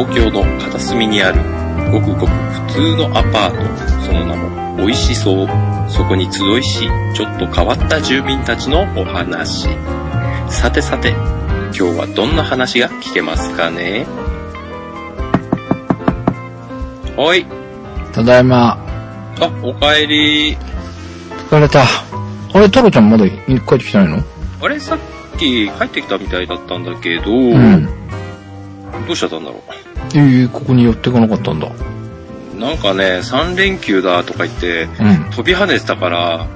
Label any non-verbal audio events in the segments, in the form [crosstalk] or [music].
東京の片隅にあるごくごく普通のアパート、その名も美味しそう。そこに集いし、ちょっと変わった住民たちのお話。さてさて、今日はどんな話が聞けますかね？はい。ただいま。あ、おかえり。疲れた。あれ、太郎ちゃんまだ帰ってきてないの？あれ、さっき帰ってきたみたいだったんだけど、うん。どうしちゃったんだろえー、ここに寄ってこなかったんだ。う。なんかね、3連休だとか言って、うん。飛び跳ねてたから、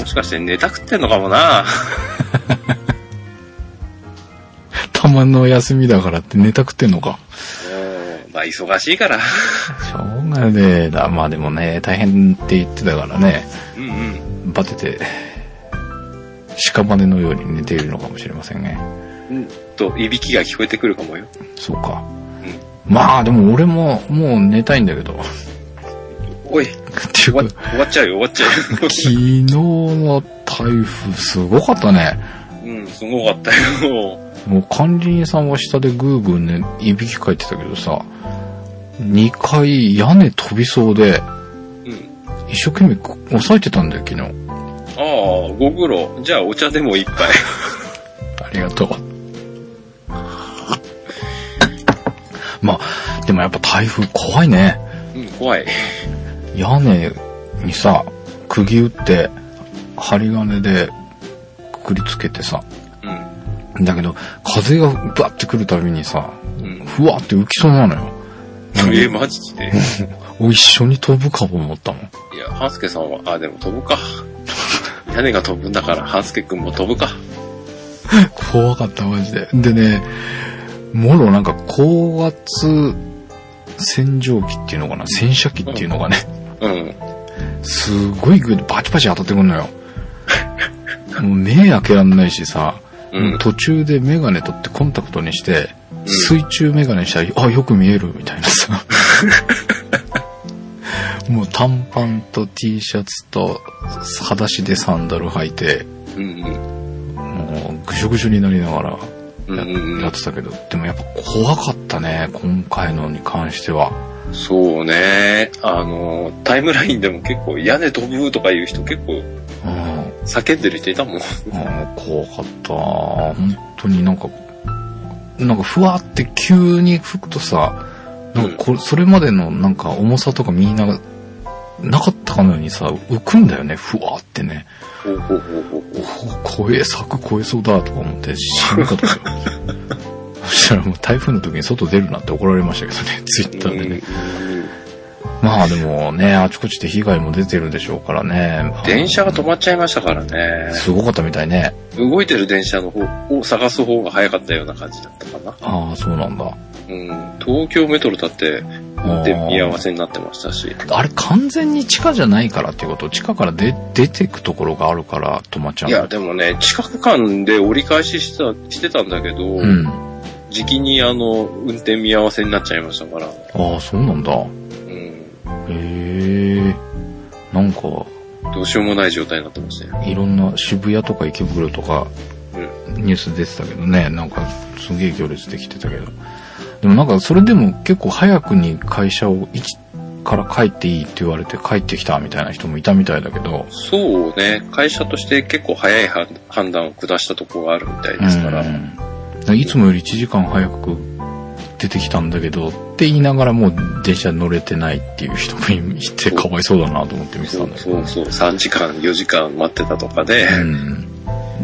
もしかしてネタ食ってんのかもな。[laughs] たまの休みだからってネタ食ってんのか。うんまあ、忙しいから。しょうがねえだ。まあでもね、大変って言ってたからね、うんうん。バテて、屍のように寝ているのかもしれませんね。うんと、いびきが聞こえてくるかもよ。そうか。まあでも俺ももう寝たいんだけど。おい、終わ終わっちゃうよ、終わっちゃう昨日の台風すごかったね。よ。うん、すごかったよ。もう管理人さんは下でグーグーね、いびきかいてたけどさ、2階屋根飛びそうで、うん。一生懸命押さえてたんだよ、昨日。ああ、ご苦労。じゃあ、お茶でも一杯。[laughs] ありがとう。でもやっぱ台風怖いね。うん、怖い。屋根にさ、釘打って、針金でくくりつけてさ、うん。だけど、風がバッて来るたびにさ、うん。ふわって浮きそうなのよ。[laughs] えー、マジで？[laughs] お一緒に飛ぶかも思ったもん。いや、半助さんは、あ、でも飛ぶか。[laughs] 屋根が飛ぶんだから、半助くんも飛ぶか。怖かった、マジで。でね、もろなんか高圧洗浄機っていうのかな？洗車機っていうのがね、うん。すごい勢いでバチバチ当たってくんのよ。[laughs] もう目開けらんないしさ、うん。途中でメガネ取ってコンタクトにして、うん水中メガネしたら、あ、よく見えるみたいなさ。[laughs] もう短パンと T シャツと裸足でサンダル履いて、うんうん。もうぐしょぐしょになりながらや,、ってたけど、でもやっぱ怖かったね、今回のに関しては。そうね。あの、タイムラインでも結構屋根飛ぶとかいう人結構うん、叫んでる人いたもん。あー怖かった。本当になんか、なんかふわって急に吹くとさ、なんかこれ、それまでのなんか重さとかみんなが、なかったかのようにさ、浮くんだよね、ふわってね。ほうほお怖え、柵超えそうだとか思って死ぬかとか。[laughs] そしたらもう台風の時に外出るなって怒られましたけどね、ツイッターでね。まあでもね、あちこちで被害も出てるでしょうからね。電車が止まっちゃいましたからね。すごかったみたいね。動いてる電車の方を探す方が早かったような感じだったかな。ああ、そうなんだ。うん。東京メトロだって、運転見合わせになってましたし。あれ完全に地下じゃないからっていうこと地下から出出てくところがあるから止まっちゃうの？いや、でもね、近く間で折り返ししてたしてたんだけど、うん。時期にあの、運転見合わせになっちゃいましたから。ああ、そうなんだ。へうん。え。なんか、どうしようもない状態になってましたよ。いろんな渋谷とか池袋とかうん。ニュース出てたけどね、なんかすげえ行列できてたけど。でもなんかそれでも結構早くに会社を一から帰っていいって言われて帰ってきたみたいな人もいたみたいだけど。そうね、会社として結構早い判判断を下したところがあるみたいですから。うんだからいつもより1時間早く出てきたんだけどって言いながらもう電車乗れてないっていう人もいてかわいそうだなと思って見てたそうんだけど。そうそう、3時間、4時間待ってたとかで、うん。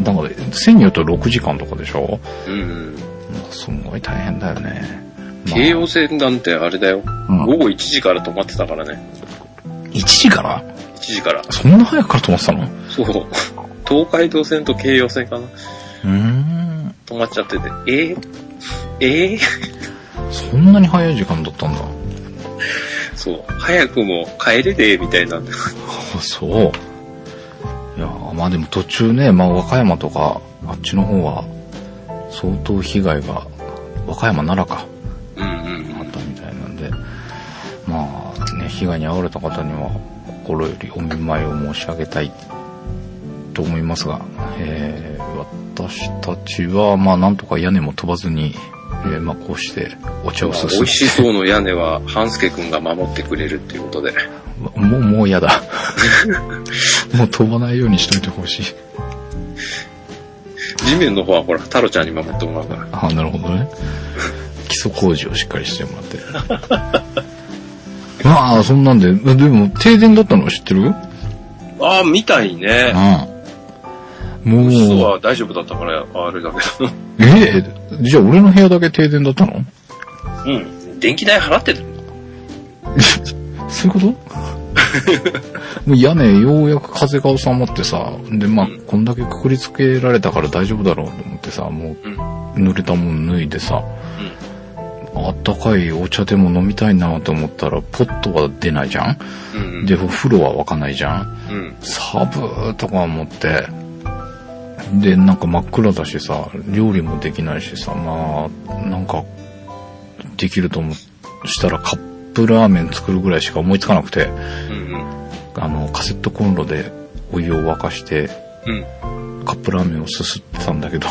だから、線によっては6時間とかでしょ？うん。すごい大変だよね。まあ京王線なんてあれだよ、うん午後1時から止まってたからね。1時から？1時から。そんな早くから止まってたの？そう。東海道線と京葉線かな。うーん。止まっちゃってて、えー、えー、そんなに早い時間だったんだ。そう。早くも帰れで、みたいなんで。あそう。いや、まあでも途中ね、まあ和歌山とか、あっちの方は、相当被害が、和歌山奈良か、ね、被害に遭われた方には、心よりお見舞いを申し上げたいと思いますが、えー私たちは、まあなんとか屋根も飛ばずにえーまあこうしてお茶をまあすす美味しそうの屋根は、半助くんが守ってくれるっていうことで。もう、もう嫌だ。[laughs] もう飛ばないようにしといてほしい。地面の方はほら、太郎ちゃんに守ってもらうから。あなるほどね。基礎工事をしっかりしてもらって。まあ、そんなんで、でも、停電だったのは知ってる？ああ、みたいね。うん。もう、嘘は大丈夫だったから、あれだけど。え？えじゃあ俺の部屋だけ停電だったの？うん。電気代払ってる。[laughs] そういうこと？[laughs] もう屋根ようやく風が収まってさ、で、まあ、こんだけくくりつけられたから大丈夫だろうと思ってさ、もうん。う濡れたもん脱いでさ、あったかいお茶でも飲みたいなと思ったら、ポットは出ないじゃん？うん。で、お風呂は沸かないじゃん？うん。サブーとか思って、で、なんか真っ暗だしさ、料理もできないしさ、まあ、なんか、できると思したらカップラーメン作るぐらいしか思いつかなくて、うん。あの、カセットコンロでお湯を沸かして、うん。カップラーメンをすすってたんだけど、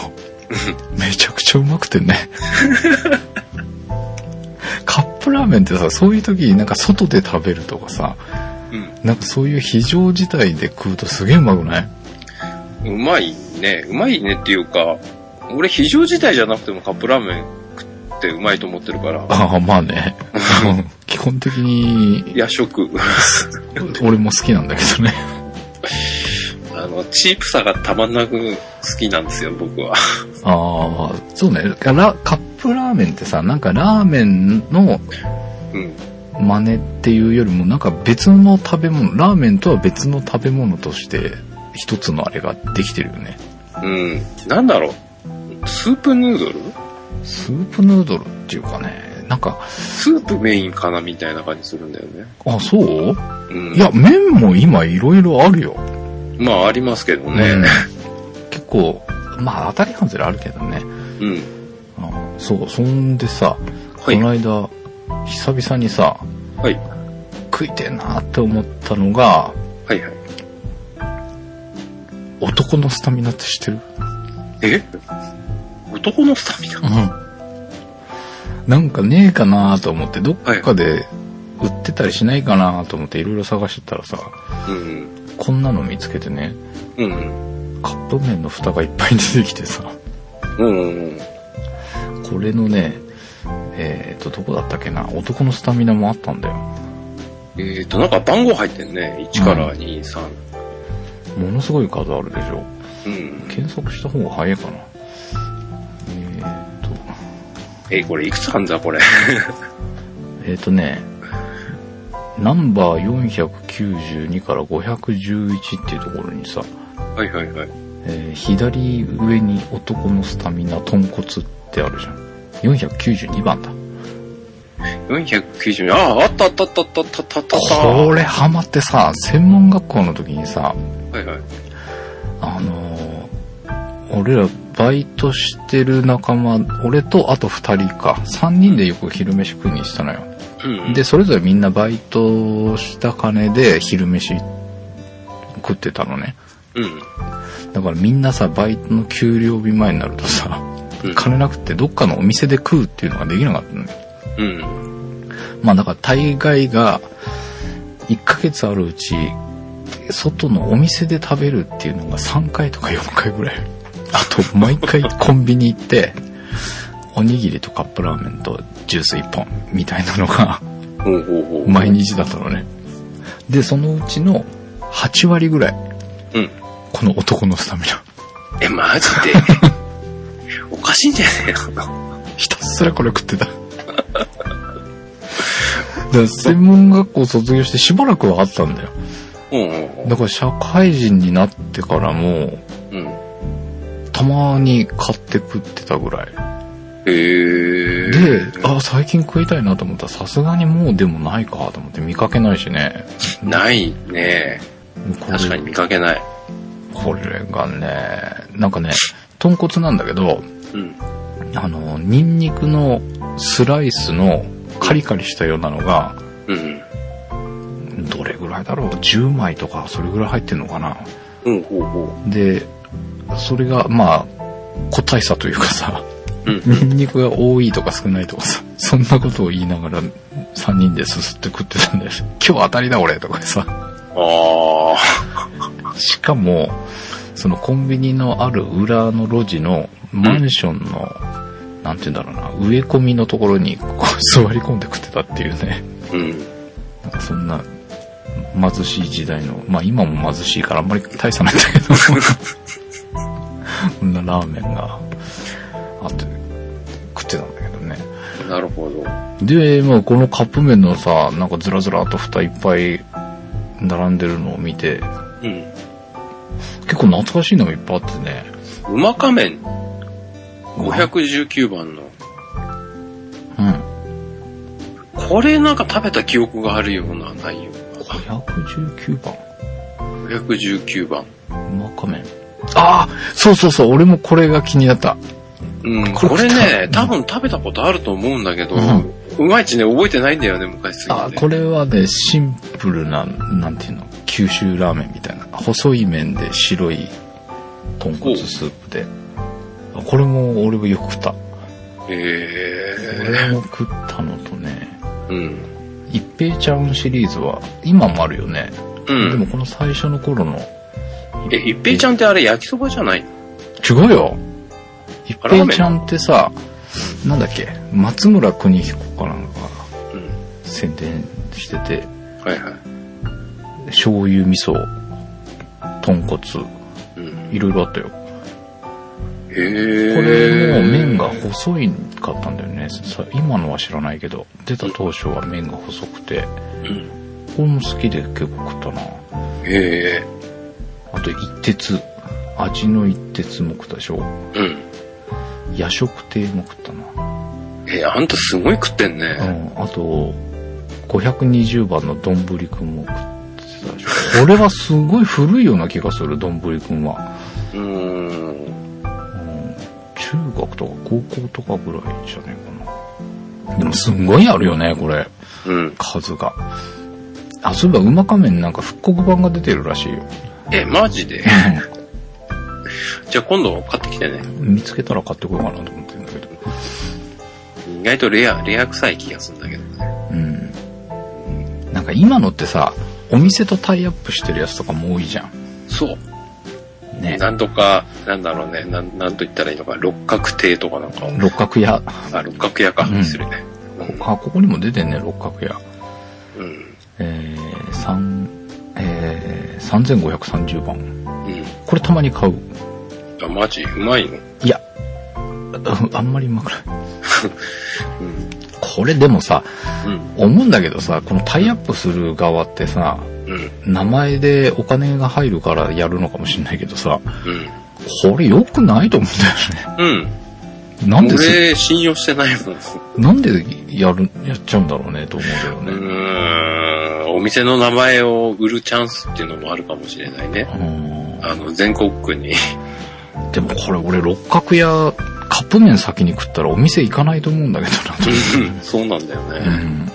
[laughs] めちゃくちゃうまくてね。[laughs] カップラーメンってさ、そういう時になんか外で食べるとかさ、うん。なんかそういう非常事態で食うとすげえうまくない？うまいね。うまいねっていうか、俺非常事態じゃなくてもカップラーメン食ってうまいと思ってるから。ああ、まあね。う [laughs] ん基本的に、夜食。[laughs] 俺も好きなんだけどね。[laughs] あの、チープさがたまんなく好きなんですよ、僕は。ああ、そうね。ラカップラーメンってさ、なんかラーメンのうん。真似っていうよりも、なんか別の食べ物、ラーメンとは別の食べ物として、一つのあれができてるよね。うん。なんだろう。スープヌードル？スープヌードルっていうかね、なんか、スープメインかなみたいな感じするんだよね。あ、そう？うん。いや、麺も今いろいろあるよ。まあありますけどね。うん結構、まあ当たり外れあるけどね。うん。あそう、そんでさ、はいこの間、久々にさ、はい。食いてえなって思ったのが、はいはい。男のスタミナって知ってる？え？男のスタミナ？うん。なんかねえかなと思って、どっかで売ってたりしないかなと思っていろいろ探してたらさ、うん。こんなの見つけてね、うん。カップ麺の蓋がいっぱい出てきてさ、うん。これのね、えっ、と、どこだったっけな、男のスタミナもあったんだよ。えっ、と、なんか番号入ってんね。1から2、3。ものすごい数あるでしょ。うん。検索した方が早いかな。えっ、と、え、これいくつあんだ、これ？[laughs] えっ、とね、ナンバー492から511っていうところにさ、はいはいはい。えー左上に男のスタミナ豚骨ってあるじゃん。492番だ。490、ああ、あったあったあったあったあったあったあった。これハマってさ、専門学校の時にさ、はいはい。あのー俺らバイトしてる仲間、俺とあと二人か、三人でよく昼飯食いにしたのよ。うん。で、それぞれみんなバイトした金で昼飯食ってたのね。うん。だからみんなさ、バイトの給料日前になるとさ、うん。金なくてどっかのお店で食うっていうのができなかったのよ。うん。まあだから大概が、1ヶ月あるうち、外のお店で食べるっていうのが3回とか4回ぐらい。あと、毎回コンビニ行って、おにぎりとカップラーメンとジュース1本みたいなのが。毎日だったのね。で、そのうちの8割ぐらい、うん。この男のスタミナ。え、マジで？おかしいんじゃねえの？[laughs] ひたすらこれ食ってた。[laughs] だ専門学校卒業してしばらくはあったんだよ。うんうんだから社会人になってからも、うん。うん。たまに買って食ってたぐらい。へえ。で、あ、最近食いたいなと思ったらさすがにもうでもないかと思って見かけないしね。ないね。確かに見かけない。これがね、なんかね、豚骨なんだけど、うん。あの、ニンニクのスライスのカリカリしたようなのが、うん。どれぐらいだろう ?10 枚とかそれぐらい入ってんのかな？うん、ほうほで、それが、まあ、個体差というかさ、うん。ニンニクが多いとか少ないとかさ、そんなことを言いながら3人ですすって食ってたんだよ。今日当たりだ俺とかさ。あしかも、そのコンビニのある裏の路地のマンションの、なんて言うんだろうな、植え込みのところにこう座り込んで食ってたっていうね。あ。うん。なんかそんな貧しい時代の、まあ今も貧しいからあんまり大差ないんだけど、[laughs] こんなラーメンがあって食ってたんだけどね。なるほど。で、まあこのカップ麺のさ、なんかずらずらっと蓋いっぱい並んでるのを見て、うん。結構懐かしいのがいっぱいあってね。うまか麺519番の。うん。これなんか食べた記憶があるような内容。519番。519番。うまか麺。ああそうそうそう、俺もこれが気になった。うん、これね、多分食べたことあると思うんだけど、うまいちね、覚えてないんだよね、昔すぎて。あこれはね、シンプルな、なんていうの、九州ラーメンみたいな。細い麺で白い豚骨スープで。これも俺もよく食った。こへれも食ったのとね、えうん。一平ちゃんシリーズは、今もあるよね。うん。でもこの最初の頃の、え、一平ちゃんってあれ焼きそばじゃない？違うよ一平ちゃんってさ、なんだっけ、松村邦彦かなんかがうん。宣伝してて、はいはい。醤油味噌、豚骨、うん。いろいろあったよ。これも麺が細いかったんだよね。さ今のは知らないけど、出た当初は麺が細くて、うん。これも好きで結構食ったな。へえ。あと一鉄。味の一鉄も食ったでしょ。うん。夜食亭も食ったな。え、あんたすごい食ってんね。うん。あと、520番の丼くんも食ってたでしょ。これはすごい古いような気がする、丼くんは。[laughs] うーん。うん。中学とか高校とかぐらいじゃねえかな。でもすんごいあるよね、これ。うん。数が。あ、そういえば、うまか麺なんか復刻版が出てるらしいよ。え、マジで？[laughs] じゃあ今度買ってきてね。見つけたら買ってこようかなと思ってるんだけど。意外とレア、レア臭い気がするんだけどね。うん。なんか今のってさ、お店とタイアップしてるやつとかも多いじゃん。そう。ね。なんとか、なんだろうね。なん、なんと言ったらいいのか。六角亭とかなんか。六角屋。あ、六角屋か。うんするね。こあ、ここにも出てんね、六角屋。うん。えー、三えー、3530番。うん。これたまに買う。あ、マジ？うまいの？いや、あ [laughs] あんまりうまくない。[laughs] うん。これでもさ、うん。思うんだけどさ、このタイアップする側ってさ、うん。名前でお金が入るからやるのかもしれないけどさ、うん。これ良くないと思うんだよね。うん。なんでそ、俺、信用してないもん。なんでやる、やっちゃうんだろうね、と思うけどうね。ーん。お店の名前を売るチャンスっていうのもあるかもしれないね。うんあの、全国区に。でもこれ俺六角屋カップ麺先に食ったらお店行かないと思うんだけどな [laughs] そうなんだようね。ん。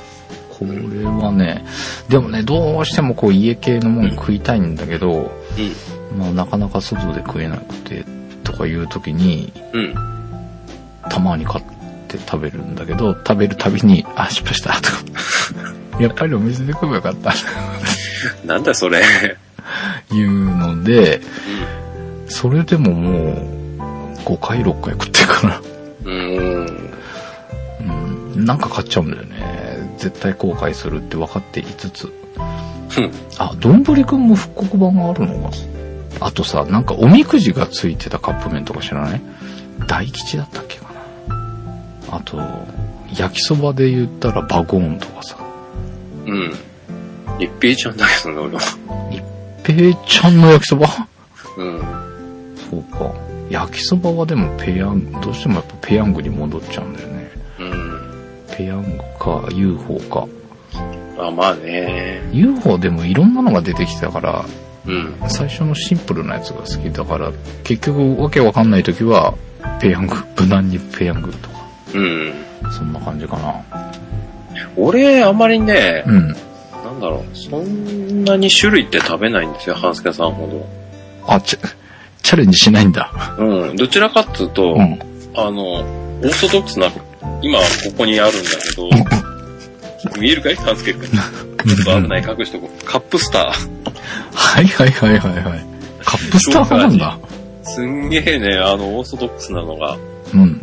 これはね、でもね、どうしてもこう家系のもの食いたいんだけど、うん。まあなかなか外で食えなくてとかいう時に、うん。たまに買って食べるんだけど、食べるたびに、あ、失敗したとか。[laughs] やっぱりお店で食えばよかった。なんだそれ。いうので、それでももう、5回6回食ってるから、うーん。うん、なんか買っちゃうんだよね。絶対後悔するって分かっていつつ。うん。あ、どんぶりくんも復刻版があるのか。あとさ、なんかおみくじがついてたカップ麺とか知らない？大吉だったっけかな。あと、焼きそばで言ったらバゴーンとかさ。うん。一平ちゃんだけどね、俺は。ペイちゃんの焼きそば？うん。そうか。焼きそばはでもペヤング、どうしてもやっぱペヤングに戻っちゃうんだよね。うん。ペヤングか UFO か。あ、まあね。UFO でもいろんなのが出てきたから、うん。最初のシンプルなやつが好きだから、結局わけわかんない時は、ペヤング、無難にペヤングとか、うん。そんな感じかな。俺、あまりね、うん。なんだろう、そんなに種類って食べないんですよ、半助さんほあ、チャ、チャレンジしないんだ。ど。うん。どちらかっていうと、うん。あの、オーソドックスな、今ここにあるんだけど、見えるかい？タンスケ君。ちょっと危ない、隠しとこう。カップスター。はいはいはいはいはい。カップスターなんだ。すんげえね、あの、オーソドックスなのが。うん。うん。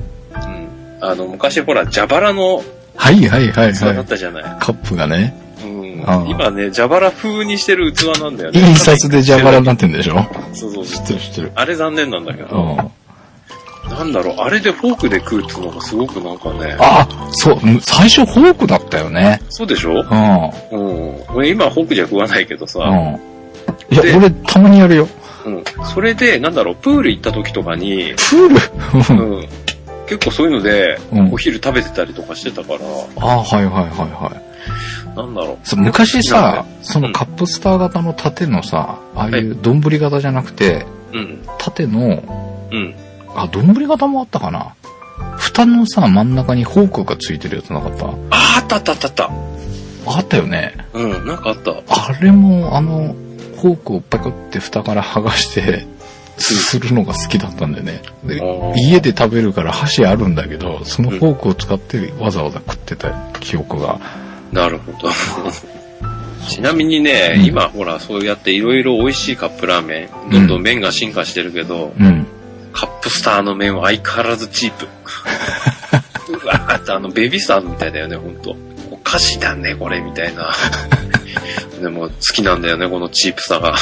あの、昔ほら、蛇腹のはいはいはい器だはい。ったじゃない。カップがね、うん。今ね、蛇腹風にしてる器なんだよね。印刷で蛇腹になってんでしょ？そうそうそう知ってる知ってる。あれ残念なんだけうど、ん。なんだろう、あれでフォークで食うっていうのがすごくなんかね、あ、そう、む最初フォークだったよね。そうでしょ？うん。うん。俺今フォークじゃ食わないけどさ、うん。いやで、俺たまにやるよ。うん。それで、なんだろう、プール行った時とかに、プール？うん。結構そういうので、うんお昼食べてたりとかしてたから、あはいはいはいはい。なんだろそう昔さ、そのうんカップスター型の縦のさ、ああいう丼型じゃなくて、う。うん。縦の、うん。あ、丼型もあったかな？蓋のさ、真ん中にフォークがついてるやつなかった？あ、あったあったあったあった。あったよね。うん、なんかあった。あれも、あの、フォークをパクって蓋から剥がして、するのが好きだったんだよね。で家で食べるから箸あるんだけど、そのフォークを使ってわざわざ食ってた記憶が。なるほど。[laughs] ちなみにね、うん今ほら、そうやっていろいろ美味しいカップラーメン、どんどん麺が進化してるけど、うん。カップスターの麺は相変わらずチープ。うわーってあの、ベビースターみたいだよね、ほんと。お菓子だね、これ、みたいな。[laughs] でも、好きなんだよね、このチープさが。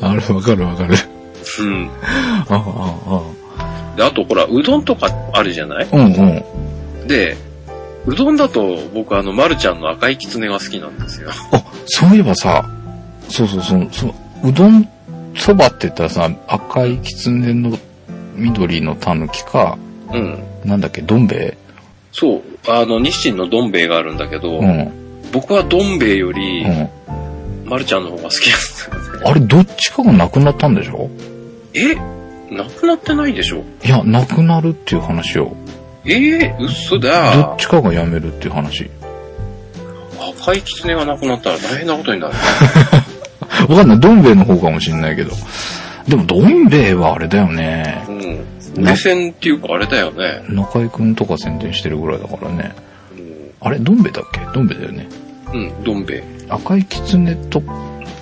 あれわかるわかる。うん。ああ、で、あとほら、うどんとかあるじゃない？ああ。うんうん。で、うどんだと僕あの、まるちゃんの赤いきつねが好きなんですよ。あ、そういえばさ、そうそうそう、そううどんそばって言ったらさ、赤いきつねの緑のたぬきか、うん。なんだっけ、どん兵衛？そう、あの、日清のどん兵衛があるんだけど、うん。僕はどん兵衛よりう、ん。まるちゃんの方が好きなんですよね。あれ、どっちかがなくなったんでしょ？え？なくなってないでしょ？いや、なくなるっていう話を。ええ嘘どだっ。ちかがやめるっていう話。赤いキツネがなくなったら大変なことになる。[laughs] わかんない。どん兵衛の方かもしんないけど。でも、どん兵衛はあれだよね。うん。目線っていうかあれだよね。中井くんとか宣伝してるぐらいだからね。うんあれ、どん兵衛だっけ？どん兵衛だよね。うん、どん兵衛。赤いきつねと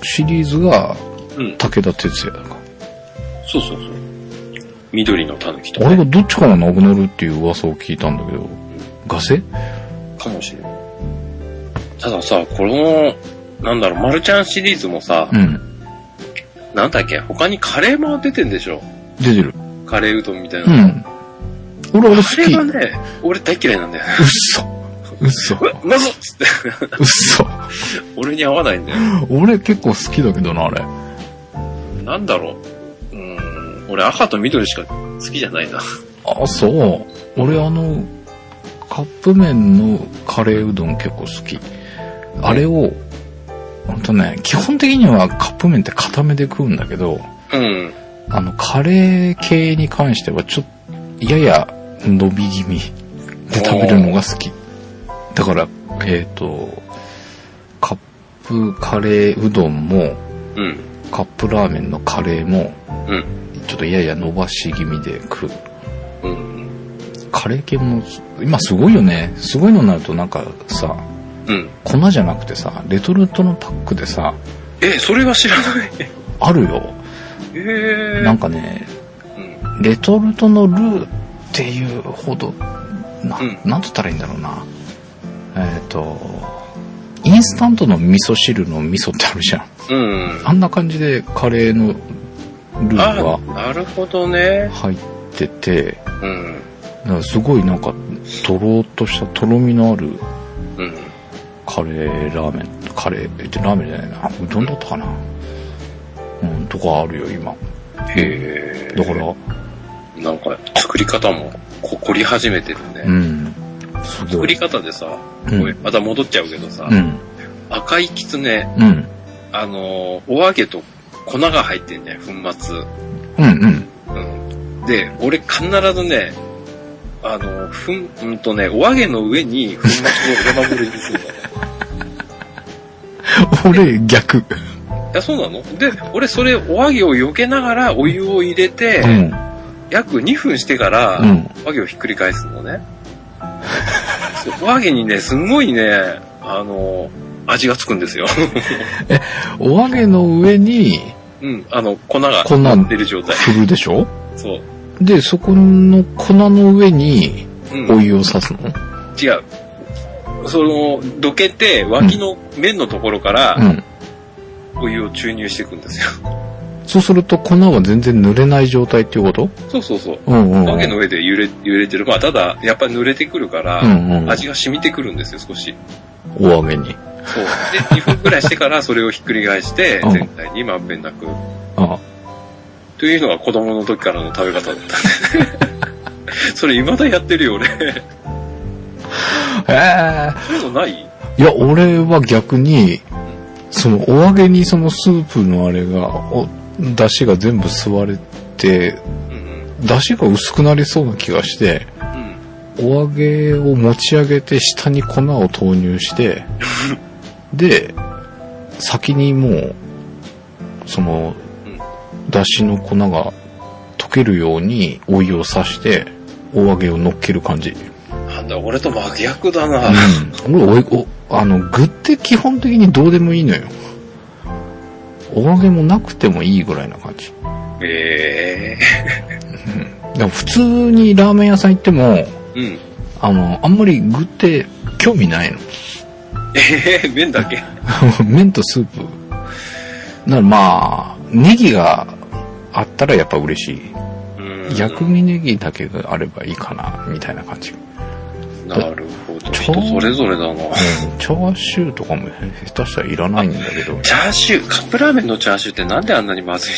シリーズがうん。武田鉄矢だかそうそうそう。緑の狸とら。あかれがどっちかがなくなるっていう噂を聞いたんだけど。ガセ？かもしれない。たださ、この、なんだろう、マルちゃんシリーズもさ、うん。なんだっけ、他にカレーも出てんでしょ？出てる。カレーうどんみたいうな。ん。俺、俺好あれき。がね、俺大嫌いなんだよね。うっそ。うまずっつって。うっそ。俺に合わないんだよ。俺結構好きだけどな、あれ。なんだろう。うーん、俺赤と緑しか好きじゃないな。あ、そう。俺あの、カップ麺のカレーうどん結構好き。あれを、ほんとね、基本的にはカップ麺って固めで食うんだけど、うん。あの、カレー系に関してはちょっと、やや伸び気味で食べるのが好き。だから、えっ、と、カップカレーうどんも、うん。カップラーメンのカレーも、うん。ちょっとやや伸ばし気味で食う。うん。カレー系も、今すごいよね。すごいのになるとなんかさ、うん。粉じゃなくてさ、レトルトのパックでさ、え、それは知らない。あるよ。えー。なんかね、うん。レトルトのルーっていうほど、な、うんなんつったらいいんだろうな。えっ、と、インスタントの味噌汁の味噌ってあるじゃん。うん。あんな感じでカレーのルーがあ、なるほどね。入ってて、うん。すごいなんか、とろーっとしたとろみのあるうん。カレーラーメン、カレー、え、ラーメンじゃないな。うどんだったかな。うん、とかあるよ、今。へえ。だから、なんか、作り方も、こ、凝り始めてるね。うん。作りい。方でさ、うんまた戻っちゃうけどさ、うん。赤いきつね、うん。あのーお揚げと粉が入ってんね、粉末。うんうん。うん。で、俺必ずね、あの、ふん、うんとね、お揚げの上に粉末を山盛りにするんだね。[laughs] [laughs] 俺、逆。いや、そうなの？で、俺それ、お揚げを避けながらお湯を入れて、うん。約2分してから、うんお揚げをひっくり返すのね。[laughs] お揚げにね、すんごいね、あの、味がつくんですよ。[laughs] お揚げの上にうん、あの、粉が粉乗ってる状態。振るでしょ？そう。で、そこの粉の上にうん、お湯を刺すの？違う。その、どけて、脇の面のところからう、ん。お湯を注入していくんですよ。そうすると粉は全然濡れない状態っていうこと？そうそうそう。うんうん。の上で揺れ、揺れてる。まあ、ただ、やっぱり濡れてくるから、うんうん。味が染みてくるんですよ、少し。お揚げに。そう。で、2分くらいしてからそれをひっくり返して [laughs] う、ん全体にまんべんなく。あというのが子供の時からの食べ方だったんで。[laughs] それ未だやってるよ、俺。[laughs] えそういうのない？えいや、俺は逆に、そのお揚げにそのスープのあれが、お、出汁が全部吸われて、うん出汁が薄くなりそうな気がして。お揚げを持ち上げて下に粉を投入して、[laughs] で、先にもう、そのうん、出汁の粉が溶けるようにお湯をさして、お揚げを乗っける感じ。なんだ、俺と真逆だな。うん。俺、おお、あの、具って基本的にどうでもいいのよ。お揚げもなくてもいいぐらいな感じ。えでも普通にラーメン屋さん行っても、えうん。あの、あんまり具って興味ないの。ええ麺だけ。[laughs] 麺とスープ。だからまあ、ネギがあったらやっぱ嬉しい。うん薬味ネギだけがあればいいかな、みたいな感じ。なるほど。人それぞれだな。うん、チャーシューとかも下手したらいらないんだけど。チャーシュー、カップラーメンのチャーシューってなんであんなにまずい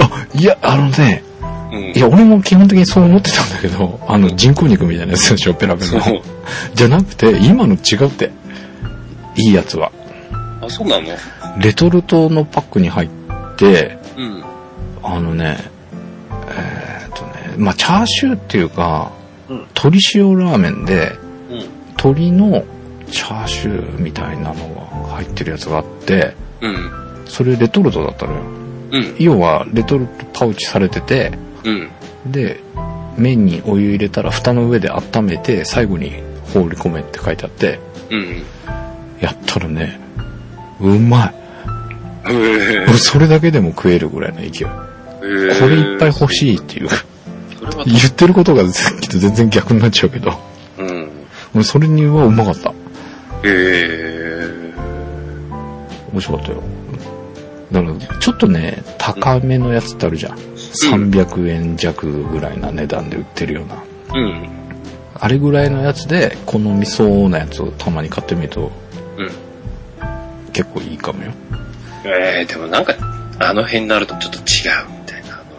あ、いや、あのね、のうん。いや、俺も基本的にそう思ってたんだけど、あの、人工肉みたいなやつでしょ、ペラペラのそう。[laughs] じゃなくて、今の違うって。いいやつは。あ、そうなの？レトルトのパックに入って、うん。あのね、えーっとね、まあ、チャーシューっていうか、うん鶏塩ラーメンで、うん。鶏のチャーシューみたいなのが入ってるやつがあって、うん。それレトルトだったのよ。うん。要は、レトルトパウチされてて、うん。で、麺にお湯入れたら蓋の上で温めて、最後に放り込めって書いてあって、うん。やったらね、うまい。それだけでも食えるぐらいの勢い。こえれいっぱい欲しいっていう。言ってることがさっきと全然逆になっちゃうけど、うん。俺それにはうまかった。え面白かったよ。だから、ちょっとね、高めのやつってあるじゃん。300円弱ぐらいな値段で売ってるような。えうん。あれぐらいのやつで、好みそうなやつをたまに買ってみると、うん。結構いいかもよ。ええでもなんか、あの辺になるとちょっと違う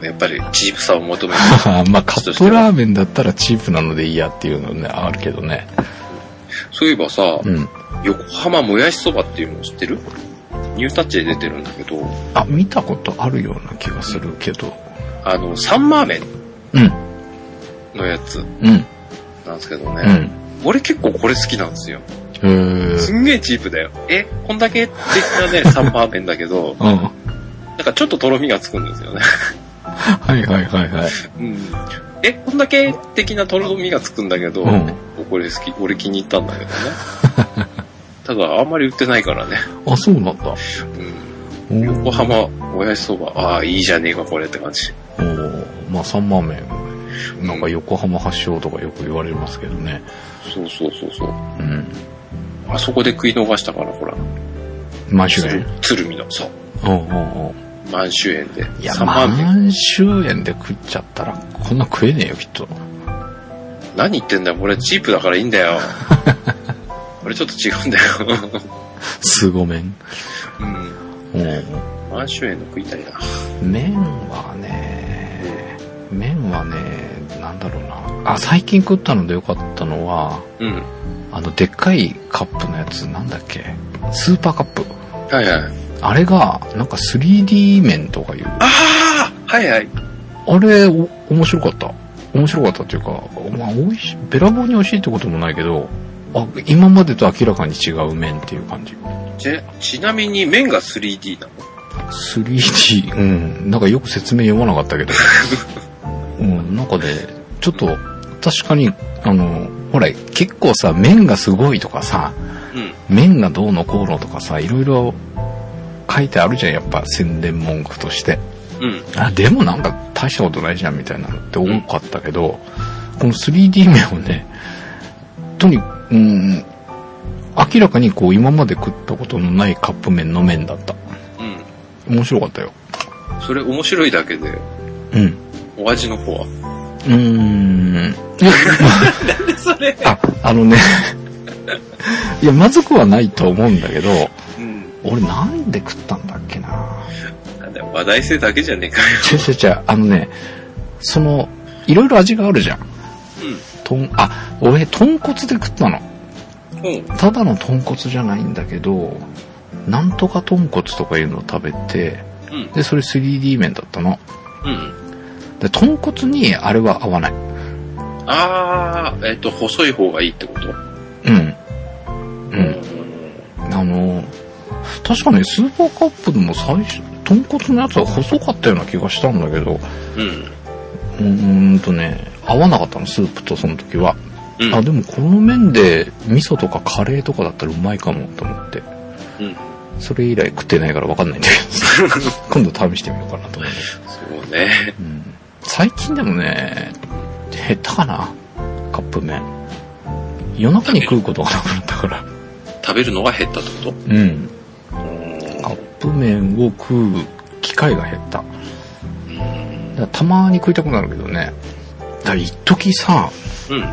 やっぱりチープさを求める。[laughs] まあ、カップラーメンだったらチープなのでいいやっていうのね、あるけどね。そういえばさ、うん。横浜もやしそばっていうの知ってる？ニュータッチで出てるんだけど、あ、見たことあるような気がするけど。あの、サンマーメンうん。のやつうん。なんですけどね。うん。俺結構これ好きなんですよ。すんげえチープだよ。え、こんだけ的なね、[laughs] サンマーメンだけど、うん。はなんかちょっととろみがつくんですよね。[laughs] いはいはいはい。うん。え、こんだけ的なとろみがつくんだけど、うんこれ好き、俺気に入ったんだけどね。[laughs] ただ、あんまり売ってないからね。あ、そうなんだ。うん。横浜もやしそば、ああ、いいじゃねえか、これって感じ。おーまあ、サンマーメン。なんか横浜発祥とかよく言われますけどね。そうそうそうそう。うん。あそこで食い逃したから、ほら。満州鶴園。鶴見の、そう。うんうんうん。満州園で。いや、3万円。満州園で食っちゃったら、こんな食えねえよ、きっと。何言ってんだよ、俺チープだからいいんだよ。[laughs] 俺ちょっと違うんだよ。すご麺。うん。うん。満州園の食いたいな。麺はね、麺はね、なんだろうな。あ、最近食ったのでよかったのは、うん。あの、でっかいカップのやつ、なんだっけ？スーパーカップ。はいはい。あれが、なんか 3D 麺とかいう。ああはいはい。あれ、お面白かった。面白かったっていうか、まあ、美味しい、べらぼうに美味しいってこともないけど、あ、今までと明らかに違う麺っていう感じ。ちちなみに麺が 3D なの？3D、うん。なんかよく説明読まなかったけど。うん、うん、なんかね、ちょっと、確かに、あの、ほら、結構さ、麺がすごいとかさ、うん。麺がどうのこうのとかさ、いろいろ書いてあるじゃん、やっぱ宣伝文句として。うん。あ、でもなんか大したことないじゃんみたいなのって多かったけど、この 3D 麺をね、とに、うん、明らかにこう今まで食ったことのないカップ麺の麺だった。うん。面白かったよ。それ面白いだけで、うん。お味の方は？うーん。[laughs] いやそれ？あ、あのね、[laughs] いや、まずくはないと思うんだけど、うん。俺なんで食ったんだっけな？なんだよ、話題性だけじゃねえかよ。違う違う違う、あのね、その、いろいろ味があるじゃん。とん、あ、俺、豚骨で食ったの。うん。うん。ただの豚骨じゃないんだけど、なんとか豚骨とかいうのを食べて、うん。で、それ 3D 麺だったの。うん。で、豚骨にあれは合わない。あー、えっ、と、細い方がいいってこと？うん。う。うんあの、確かね、スーパーカップでも最初、豚骨のやつは細かったような気がしたんだけど、うん。うーんとね、合わなかったの、スープとその時は。うん。あ、でもこの麺で味噌とかカレーとかだったらうまいかもと思って。うん。それ以来食ってないからわかんないんだけど、[laughs] 今度試してみようかなと思って。そうね。うん最近でもね、減ったかなカップ麺。夜中に食うことがなくなったから。食べるのが減ったってこと？うん。プ麺を食う機会が減った。だたまに食いたくなるけどね。だ一時さ、うん。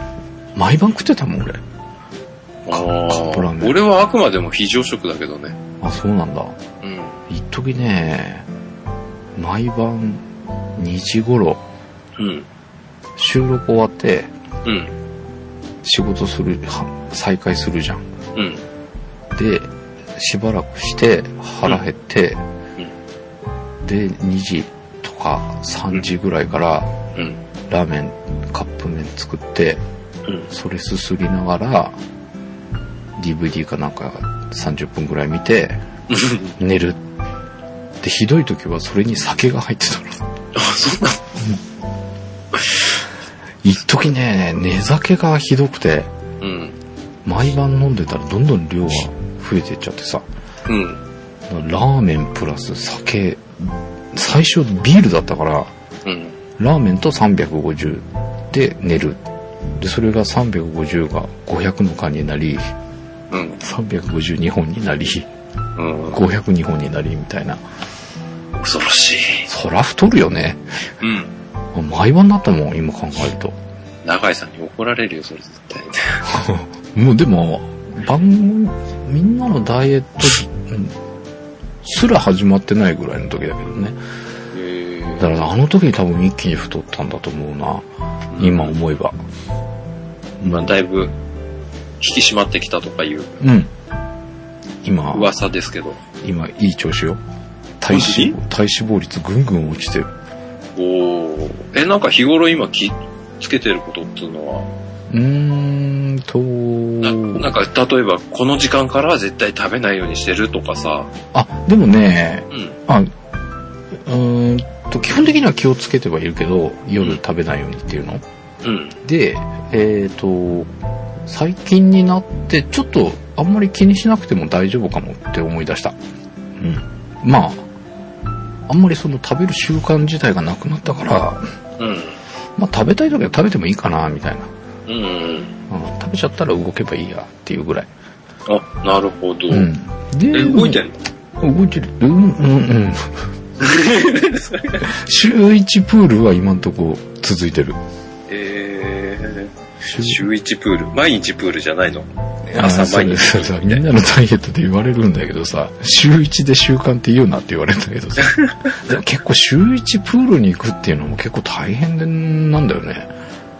毎晩食ってたもん俺。あカップラーメンー俺はあくまでも非常食だけどね。あ、そうなんだ。うん。一時ね、毎晩2時頃、うん。収録終わってうん。仕事する、は再開するじゃん。うん。で、しばらくして腹減って、で、2時とか3時ぐらいからうん。ラーメン、カップ麺作って、うん。それすすりながら、DVD かなんか30分ぐらい見て、寝る。で、ひどい時はそれに酒が入ってたの。あ、そうな一時ね、寝酒がひどくて、うん。毎晩飲んでたらどんどん量が増えていっちゃってさ、うん。ラーメンプラス酒、最初ビールだったから、うん。ラーメンと350で寝る。で、それが350が500の缶になり、うん。352本になり、うん。502本になりみたいな。恐ろしい。そら太るよね。うん。毎晩だったもん、今考えると。長井さんに怒られるよ、それ絶対。[laughs] もうでも、番組、みんなのダイエット、うんすら始まってないぐらいの時だけどね。へだからあの時に多分一気に太ったんだと思うな。今思えば。まあ、だいぶ、引き締まってきたとかいううん。今、噂ですけど。今いい調子よ。体脂体脂肪率ぐんぐん落ちてる。おーえ、なんか日頃今気つけてることっていうのは、うーんと、ななんか例えばこの時間からは絶対食べないようにしてるとかさ、あ、でもね、うん。あ、うーんと、基本的には気をつけてはいるけど、夜食べないようにっていうの。うん。で、えっ、と、最近になって、ちょっとあんまり気にしなくても大丈夫かもって思い出した。うん。まあ、あんまりその食べる習慣自体がなくなったから、うん。まあ食べたい時は食べてもいいかな、みたいな。うん。食べちゃったら動けばいいやっていうぐらい。あ、なるほど。うん。で、動いてん。の動いてる。うん、うん、うん。週1プールは今ん。とこ続いてる。えー、週一プール。毎日プールじゃないの朝毎日そうそうそうみん。なのダイエットで言われるん。だけどさ、週1で習慣って言うなって言われるん。だけどさ。結構週1プールに行くっていうのも結構大変なん。だよね。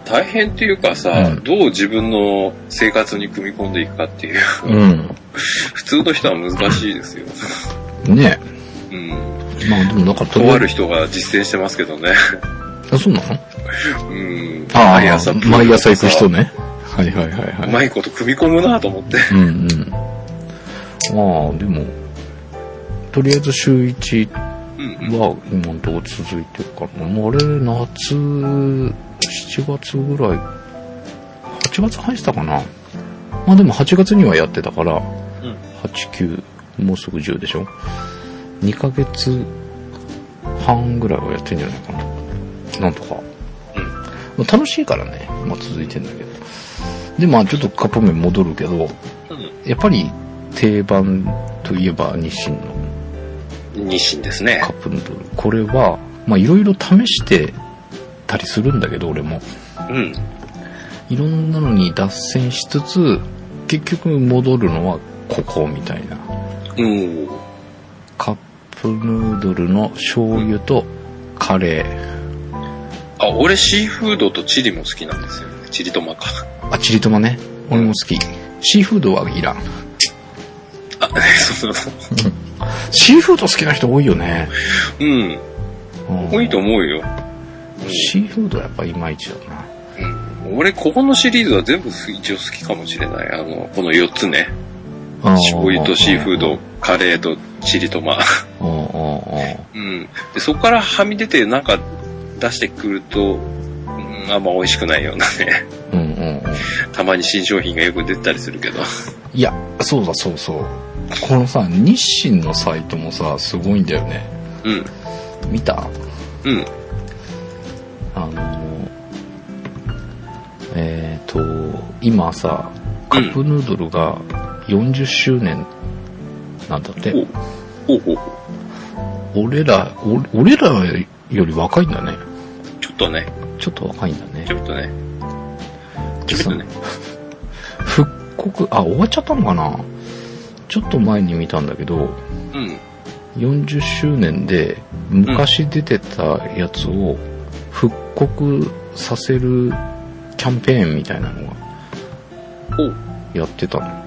大変っていうかさ、うんどう自分の生活に組み込んでいくかっていう。うん。普通の人は難しいですよ。ねうん。まあでもだからとある人が実践してますけどね。あ、そうなの？うん。ああ、毎朝毎朝行く人ね。はいはいはいはい。うまいこと組み込むなと思って。うんうん。まあ、でも、とりあえず週1うん。は今のところ続いてるからうあれ、夏、7月ぐらい、8月入ってたかな？まあでも8月にはやってたから、うん。8、9、もうすぐ10でしょ ?2 ヶ月半ぐらいはやってんじゃないかな。なんとか。うん。まあ楽しいからね、まあ続いてんだけど。で、まあちょっとカップ麺戻るけど、うん。やっぱり定番といえば日清の日清ですねカッ。プヌードル。これは、まあいろいろ試してたりするんだけど、俺も。うん。いろんなのに脱線しつつ、結局戻るのはここみたいな。うん。カップヌードルの醤油とカレー。あ、俺シーフードとチリも好きなんですよね。チリトマか。あ、チリトマね。俺も好き。シーフードはいらん。あ、そうそう。シーフード好きな人多いよね。うん。うん多いと思うよ。シーフードはやっぱいまいちだな。うん。俺、ここのシリーズは全部一応好きかもしれない。あの、この4つね。醤油とシーフード、カレーとチリトマ。うん。で、そこからはみ出てなんか出してくると、うん、あんま美味しくないようなね。うんうんうん。たまに新商品がよく出てたりするけど。いや、そうだそうそう。このさ、日清のサイトもさ、すごいんだよね。うん。見た？うん。あの、えっ、と、今さ、カップヌードルが40周年なんだって。ほうほうほうほう。俺ら、お俺らより若いんだね。ちょっとね。ちょっと若いんだねち。ょっとね。ちょっとね。復刻、あ、終わっちゃったのかな？ちょっと前に見たんだけど、うん。40周年で昔出てたやつを復刻させるキャンペーンみたいなのが。やってたの。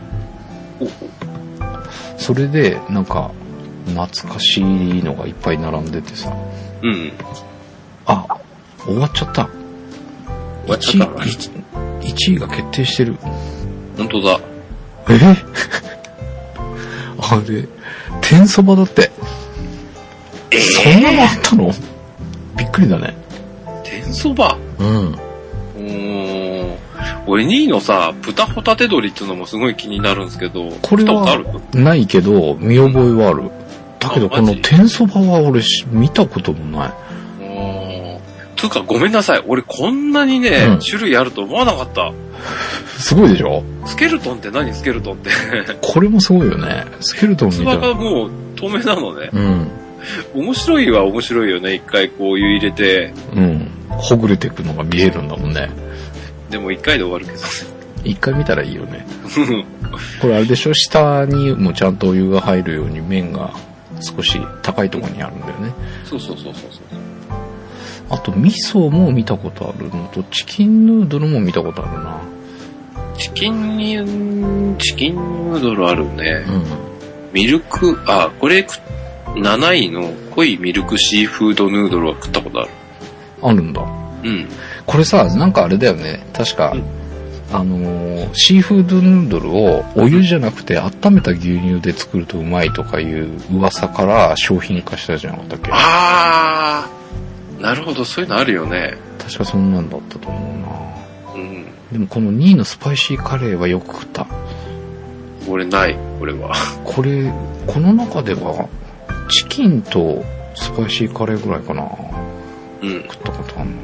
それでなんか懐かしいのがいっぱい並んでてさ、うん。あ、終わっちゃった。終わっちゃった1位、1位が決定してる。本当だ。え？[laughs] あれ、天そばだって。えそんなのあったの？びっくりだね。天そばうん。うーん。俺2位のさ、豚ホタテ鶏っていうのもすごい気になるんですけど、これ見たことあないけど、見覚えはある。だけど、この天そばは俺し見たこともない。うーん。つうかごめんなさい。俺こんなにね、うん種類あると思わなかった。[laughs] すごいでしょ？スケルトンって何？スケルトンって。[laughs] これもすごいよね。スケルトンみ器たいな。がもう透明なのね。うん。面白いは面白いよね。一回こう湯入れて、うん。ほぐれていくのが見えるんだもんね。でも一回で終わるけど一回見たらいいよね。ね。[laughs] これあれでしょ下にもちゃんとお湯が入るように麺が少し高いところにあるんだよね。そうそうそうそうそう。あと味噌も見たことあるのと、チキンヌードルも見たことあるな。チキンに、チキンヌードルあるね。うん。ミルク、あ、これく、7位の濃いミルクシーフードヌードルは食ったことある。あるんだ。うん。これさ、なんかあれだよね。確か、うんあのーシーフードヌードルをお湯じゃなくて温めた牛乳で作るとうまいとかいう噂から商品化したじゃなかったっけ？あー、なるほど、そういうのあるよね。確かそんなんだったと思うな。うん。でもこの2位のスパイシーカレーはよく食った。俺ない、俺は。これ、この中では、チキンとスパイシーカレーぐらいかな。うん。食ったことあんの。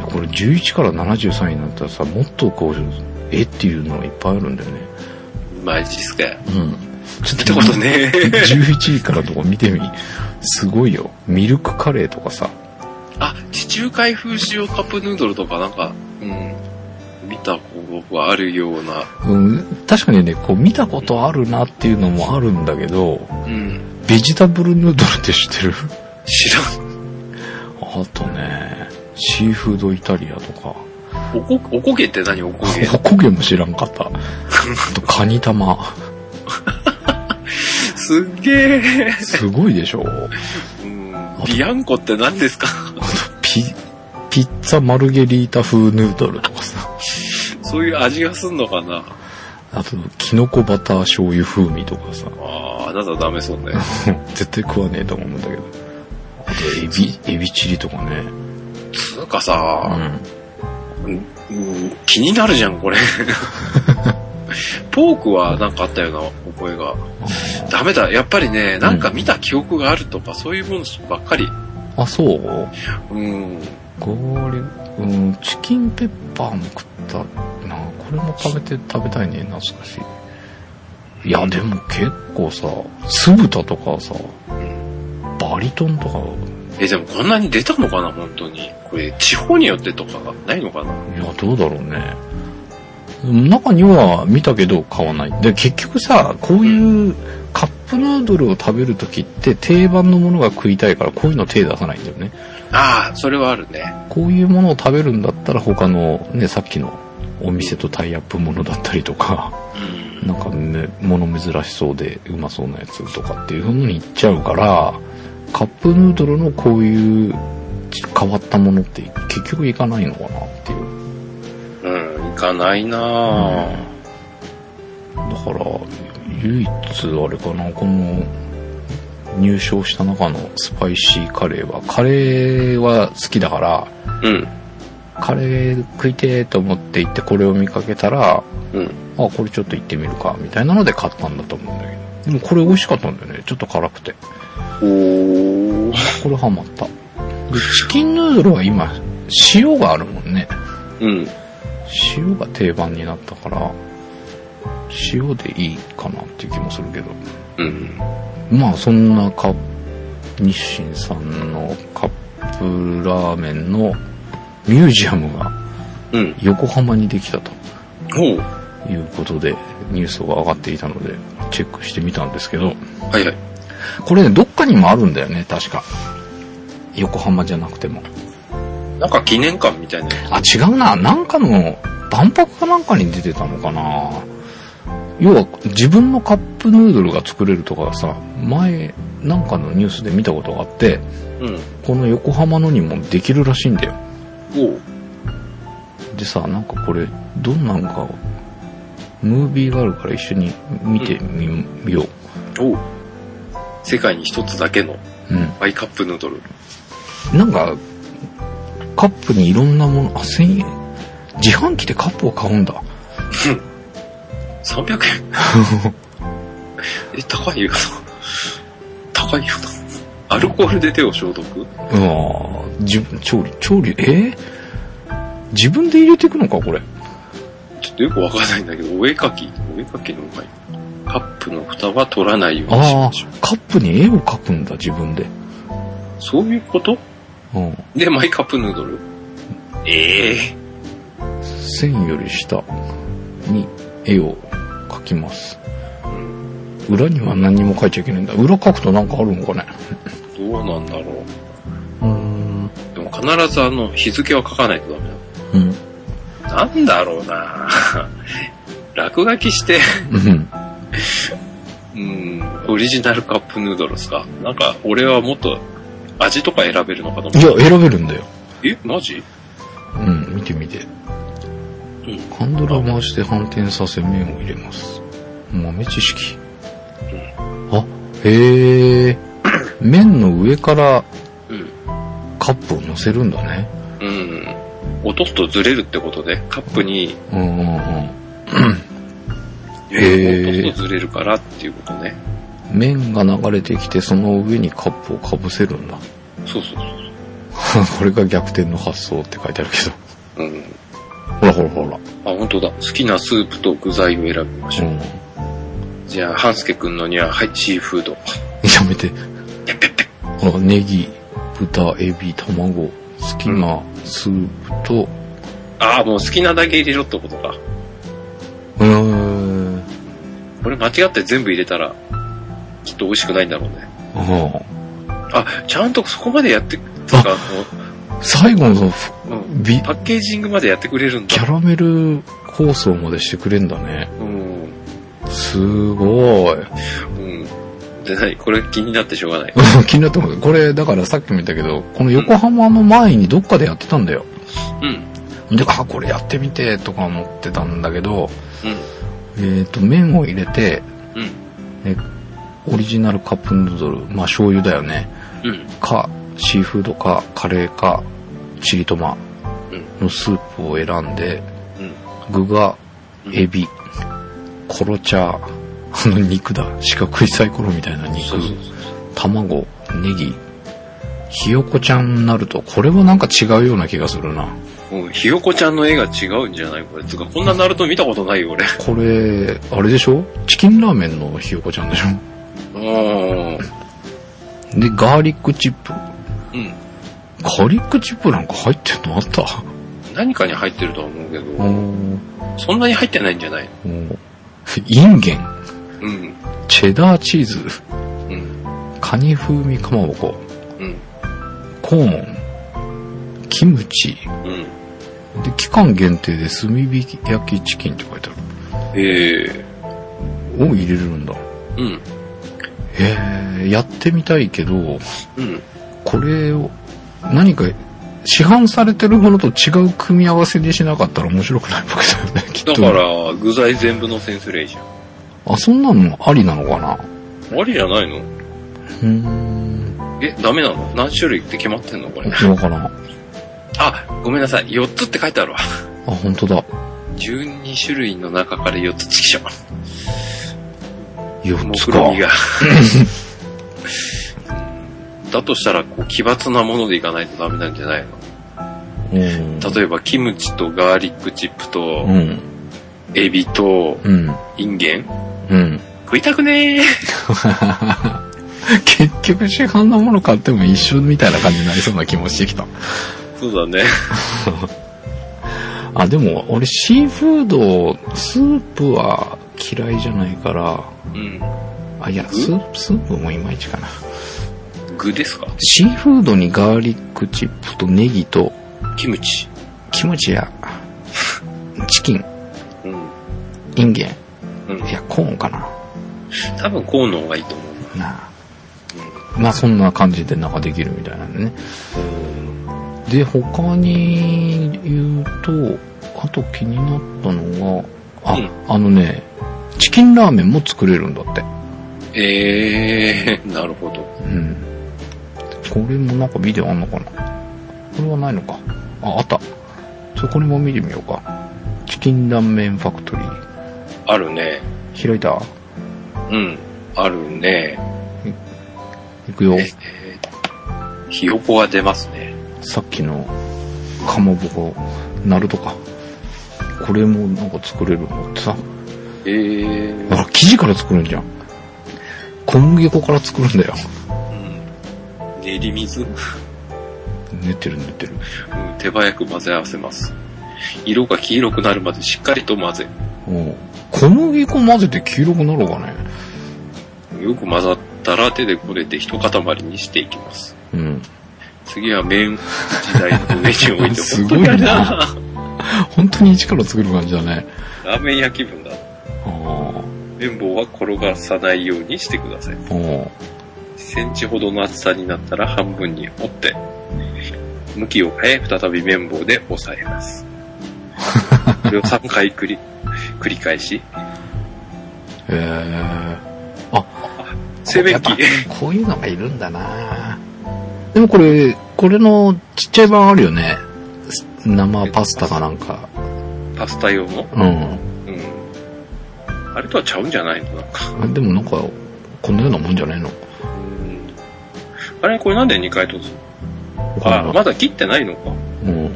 えこれ11から73位になったらさ、もっとこう、えっていうのがいっぱいあるんだよね。マジっすか。うん。ちょってことね。[laughs] 11位からのとこ見てみ。すごいよ。ミルクカレーとかさ。あ、地中海風塩カップヌードルとかなんか、うん。見たことがあるような。うん、確かにね、こう見たことあるなっていうのもあるんだけど、うん。ベジタブルヌードルって知ってる？知らん。あとね、シーフードイタリアとか。おこ、おこげって何？おこげ [laughs] おこげも知らんかった。[laughs] あとカニ玉。すっげえ。すごいでしょうん。ビアンコって何ですか？ピ、ピッツァマルゲリータ風ヌードルとかさ。そういう味がすんのかな？あと、キノコバター醤油風味とかさ、ああ、あなたダメそうね。[laughs] 絶対食わねえと思うんだけど。エビ、エビチリとかね。つうかうさ、ん。うんうん気になるじゃん、これ。ポークはなんかあったような覚えが。ダメだ、やっぱりね、なんか見た記憶があるとか、そういうものばっかり。あ、そう？うん。これ、うん、チキンペッパーも食ったな。これも食べて、食べたいね、懐かしい。いや、でも結構さ、酢豚とかさ、バリトンとか、え、でもこんなに出たのかな、本当に。これ、地方によってとかがないのかないや、どうだろうね。中には見たけど買わない。で、結局さ、こういうカップヌードルを食べるときって定番のものが食いたいからこういうの手出さないんだよね。ああ、それはあるね。こういうものを食べるんだったら他のね、さっきのお店とタイアップものだったりとか、うん。なんかね、物珍しそうでうまそうなやつとかっていう風に言っちゃうから、カップヌードルのこういう変わったものって結局いかないのかなっていう。うん、行かないなぁ。だから、唯一あれかな、この入賞した中のスパイシーカレーは、カレーは好きだから、うん。カレー食いてーと思って行ってこれを見かけたら、うん。あ、これちょっと行ってみるか、みたいなので買ったんだと思うんだけど。でもこれ美味しかったんだよね。ちょっと辛くて。おー。これハマった。で、チキンヌードルは今、塩があるもんね。うん。塩が定番になったから、塩でいいかなっていう気もするけど。うん。まあそんなカップ、日清さんのカップラーメンのミュージアムがうん。横浜にできたと。いうことでニュースが上がっていたのでチェックしてみたんですけど、はいはい。これね、どっかにもあるんだよね、確か。横浜じゃなくても。なんか記念館みたいな。あ、違うな。なんかの、万博かなんかに出てたのかな。要は、自分のカップヌードルが作れるとかさ、前、なんかのニュースで見たことがあって、うん。この横浜のにもできるらしいんだよ。でさ、なんかこれ、どんなんか、ムービーがあるから一緒に見てみ、みよおう。世界に一つだけのう。うん。マイカップヌードル。なんか、カップにいろんなもの、あ、1000円？自販機でカップを買うんだ。[laughs] 300円？[laughs] え、高いよな。高いよな。アルコールで手を消毒？うわ自分、調理、調理、えー？自分で入れていくのか、これ。ちょっとよくわかんないんだけど、お絵かき？お絵かきのうまい。カップの蓋は取らないようにしましょう。、カップに絵を描くんだ、自分で。そういうこと？うん。で、マイカップヌードル？ええ線より下に絵を描きます。裏には何にも描いちゃいけないんだ。裏描くとなんかあるのかね。どうなんだろうーん。う。でも必ずあの、日付は書かないとダメうん。だ。なんだろうな [laughs] 落書きして、うん。うん、オリジナルカップヌードルですかなんか、俺はもっと味とか選べるのかと思いや、選べるんだよ。え、マジ？うん、見てみて。うん。ハンドルを回して反転させ麺を入れます。豆知識。あ、へえ。[clears throat] 麺の上からうん。カップを乗せるんだね。うん。落とすとずれるってことで、カップに、うんうんうん。へー落とれるからっていうことね。麺が流れてきてその上にカップをかぶせるんだ。そうそうそう [laughs] これが逆転の発想って書いてあるけど。そう。うん。ほらほらほら。あ、本当だ。好きなスープと具材を選びましょう。うん。じゃあ、半助くんのには、はい、シーフード。やめて。ほら、ネギ、豚、エビ、卵、好きなスープと、ああ、もう好きなだけ入れろってことか。うーん。これ間違って全部入れたら、きっと美味しくないんだろうね。うんあ、ちゃんとそこまでやって、かあ最後のそのうん、ビ、パッケージングまでやってくれるんだ。キャラメル包装までしてくれんだね。うん。すごい。うん。で、何？これ気になってしょうがない。気になってます。これ、だからさっきも言ったけど、この横浜の前にどっかでやってたんだよ。うん。で、あ、これやってみて、とか思ってたんだけど、うん。えっ、と、麺を入れて、うん。えオリジナルカップヌードル、まあ醤油だよね。うん。か、シーフードか、カレーか、チリトマうん。のスープを選んで、うん。具がうんエビ、コロチャー、あの肉だ。四角いサイコロみたいな肉そう、そうそう。卵、ネギ、ひよこちゃんになると、これはなんか違うような気がするな。うん、ひよこちゃんの絵が違うんじゃないこれ。つうか、こんなナルト見たことないよ、俺。これ、あれでしょ？チキンラーメンのひよこちゃんでしょ？うん。で、ガーリックチップ？うん。ガーリックチップなんか入ってんの？あった？何かに入ってるとは思うけど、おそんなに入ってないんじゃない？ーインゲン、うん。チェダーチーズ、うん。カニ風味かまぼこ、うん。コーン、キムチ、うん。で、期間限定で炭火焼きチキンって書いてあええる。を入れるんだ。うん。へえ、やってみたいけど、うん。これを、何か、市販されてるものと違う組み合わせにしなかったら面白くないわけだよね、きっと。だから、具材全部のセンスレイじゃあ、そんなのありなのかな？ん。ありじゃないの？うーん。え、ダメなの？何種類って決まってんのこれ？わからん。あ、あ、ごめんなさい。4つって書いてあるわ。本当だ。12種類の中から4つチキション。4つか。目論みが。[laughs] だとしたら、こう、奇抜なものでいかないとダメなんじゃないの？うん。例えば、キムチとガーリックチップとう、ん。エビと、うん。インゲン？うん。食いたくねー。[laughs] 結局市販のもの買っても一緒みたいな感じになりそうな気もしてきた。そうだね。[laughs] あ、でも俺シーフード、スープは嫌いじゃないから、うん。あ、いや、スープ、スープもいまいちかな。具ですか？シーフードにガーリックチップとネギとキムチ。キムチやチキン、うん。インゲうんン、い。や、コーンかな。多分、コーンの方がいいと思う。なあ。まあそんな感じでなんかできるみたいなんでね。で、他に言うと、あと気になったのが、あ、うんあのね、チキンラーメンも作れるんだって。ええー、[laughs] なるほど。うん。これもなんかビデオあんのかな？これはないのか。あ、あった。そこにも見てみようか。チキンラーメンファクトリー。あるね。開いた？うん。あるね。いくよ。えーひよこが出ますね。さっきのかまぼこ、ナルトか。これもなんか作れるのってさ。えー、あら、生地から作るんじゃん。小麦粉から作るんだよ。うん。練り水、うん、練ってる練ってる。手早く混ぜ合わせます。色が黄色くなるまでしっかりと混ぜ。おう小麦粉混ぜて黄色くなるかね？よく混ざったら手でこねて一塊にしていきます。うん。次は麺時代の上に置いて、すごいな [laughs] 本当に一から作る感じだね。ラーメン焼き分だ。ああ。綿棒は転がさないようにしてください。おう1センチほどの厚さになったら半分に折って、向きを変え、再び綿棒で押さえます。[laughs] これを3回繰り、繰り返し、へえ。あ、製麺機こういうのがいるんだなでもこれ、これのちっちゃい版あるよね。生パスタかなんか。パスタ用の？うん。うん。あれとはちゃうんじゃないの？なんか。あでもなんか、こんなようなもんじゃないの？うん。あれこれなんで2回突あ、わかんないまだ切ってないのか。うん。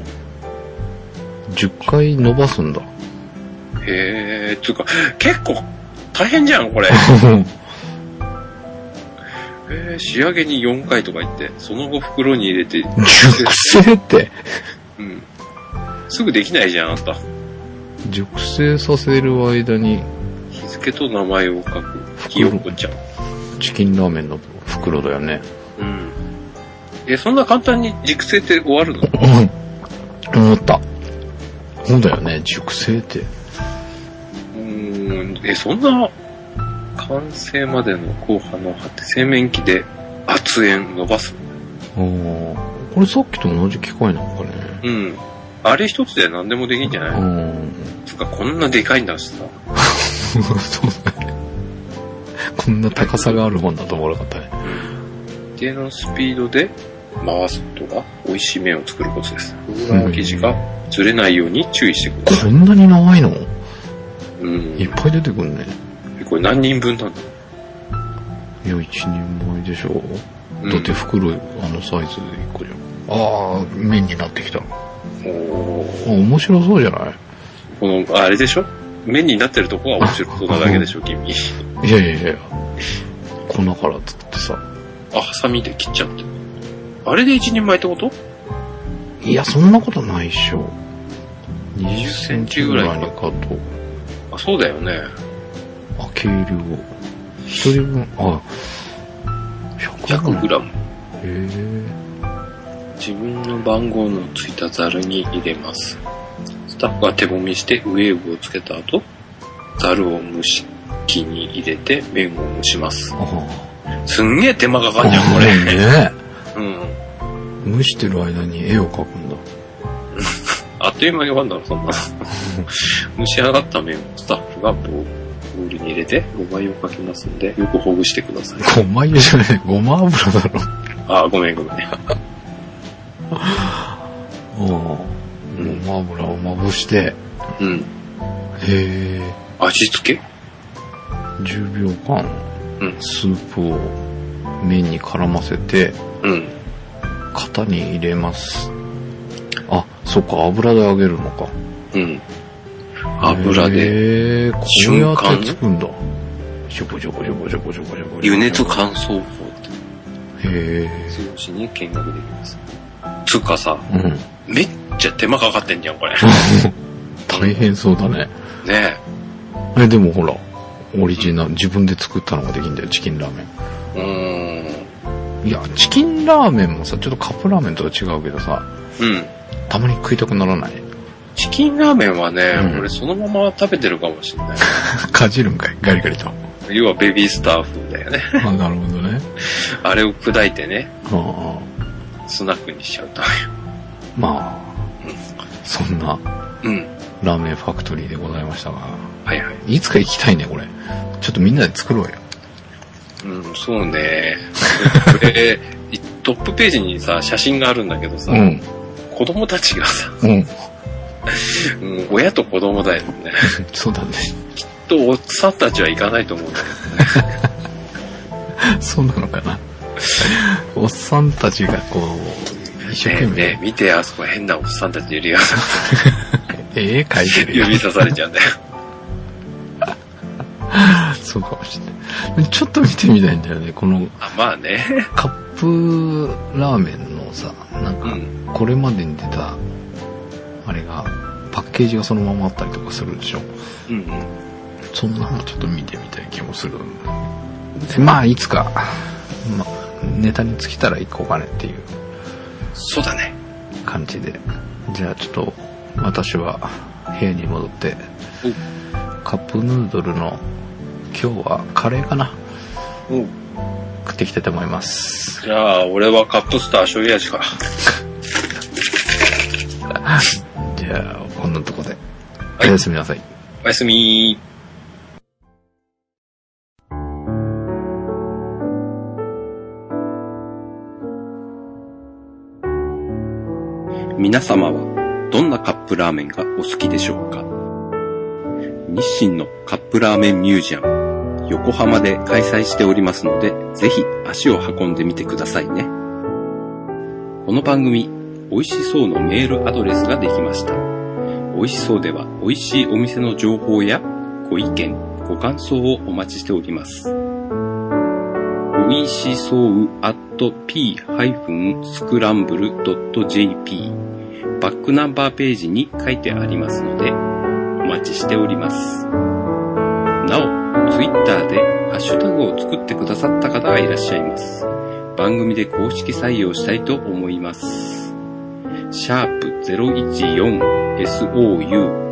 10回伸ばすんだ。へえ、つうか、結構大変じゃん、これ。[laughs] 仕上げに4回とか言って、その後袋に入れて、熟成って、うん。すぐできないじゃん、あんた。熟成させる間に日付と名前を書く。ひよこちゃん。チキンラーメンの袋だよね。うん。え、そんな簡単に熟成って終わるの？うん。思った。そうだよね、熟成って。うーん。え、そんな、完成までの後半の葉って製麺機で圧煙伸ばすあーこれさっきと同じ機械なのかね。うん。あれ一つで何でもできんじゃないうん。つうか、こんなでかいんだしさ。そうだね。こんな高さがあるもんだと思わなかったね。一定のスピードで回すことが美味しい麺を作るコツです。フラの生地がずれないように注意してください。こんなに長いの？うんいっ。ぱい出てくるね。これ何人分なんだ？いや、一人前でしょ。うんだって袋、あのサイズで1個じゃん。ああ、麺になってきた。あおー面白そうじゃない？この、あれでしょ？麺になってるとこが面白そうなだけでしょ、君。いやいやいや粉から作ってさ。あ、ハサミで切っちゃって。あれで一人前ってこと？いや、そんなことないっしょ。20センチぐらいにぐらいカット。あ、そうだよね。あ、計量を。一人分、あ、100 100グラム。へえ。自分の番号のついたザルに入れます。スタッフは手揉みしてウェーブをつけた後、ザルを蒸し器に入れて麺を蒸します。あすんげえ手間かあ。かんじゃん、これ。ねうん。蒸してる間に絵を描くんだ。[laughs] あっという間に終わるんだろ、そんな。[laughs] 蒸し上がった麺をスタッフがボウルに入れて、ごま油をかけますので、よくほぐしてください。ごま油じゃない、ごま油だろ。あ、ごめんごめん。[laughs] うん。ごま油をまぶして、うん。へえ。味付け？10秒間、うんスープを麺に絡ませて、うん。型に入れます。あ、そっか、油で揚げるのか。うん。油で、へえ、こう瞬や間ってつくんだ。ちょこちょこちょこちょこちょこちょこ。油熱乾燥法って、へえ。通信に見学できます。つうかさ、うん。めっちゃ手間かかってんじゃん、これ。[laughs] 大変そうだね。ねえ、でもほら、オリジナル、自分で作ったのができんだよ、チキンラーメえ。うーん。ン。いや、チキンラーメンもさ、ちょっとカップラーメンとは違うけどさ、うん。たまに食いたくならない？チキンラーメンはね、うん俺そのまま食べてるかもしれない。[laughs] かじるんかいガリガリと。要はベビースター風だよね。あ、なるほどね。[laughs] あれを砕いてね、ああスナックにしちゃうと。まあ、そんなうん。ラーメンファクトリーでございましたが、はいはい。いつか行きたいね、これ。ちょっとみんなで作ろうよ。うん、そうね。これ、[laughs] トップページにさ、写真があるんだけどさ、うん。子供たちがさ、うん。うん、親と子供だよね。[laughs] そうだね。と、おっさんたちは行かないと思うんだ [laughs] そうなのかな。おっさんたちがこう、一生けど。懸命、ねえねえ見て、あそこ変なおっさんたちいるよ。[laughs] 絵描いてるよ。指さされちゃうんだよ。そうかもしれない。ちょっと見てみたいんだよね。このあ、まあね。カップラーメンのさ、なんか、うん。これまでに出た、あれが、パッケージがそのままあったりとかするでしょ？うんうん。そんなのちょっと見てみたい気もする。でまあ、いつか、まあ、ネタに尽きたら行こうかねっていうそうだね。感じで。じゃあちょっと、私は部屋に戻って、カップヌードルの、今日はカレーかな？うん。食っていきたいと思います。じゃあ、俺はカップスター醤油味か。[laughs] じゃあ、こんなとこで。おやすみなさい。おやすみ皆様はどんなカップラーメンがお好きでしょうか？日清のカップラーメンミュージアム横浜で開催しておりますので、ぜひ足を運んでみてくださいね。この番組、美味しそうのメールアドレスができました。美味しそうでは美味しいお店の情報やご意見、ご感想をお待ちしております。美味しそう at p-scramble.jp バックナンバーページに書いてありますので、お待ちしております。なお、ツイッターでハッシュタグを作ってくださった方がいらっしゃいます。番組で公式採用したいと思います。シャープ 014SOU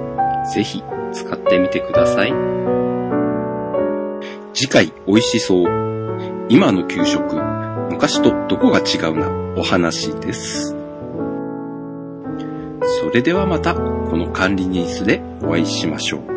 ぜひ使ってみてください。次回美味しそう。今の給食、昔とどこが違うなお話です。それではまたこの管理ニースでお会いしましょう。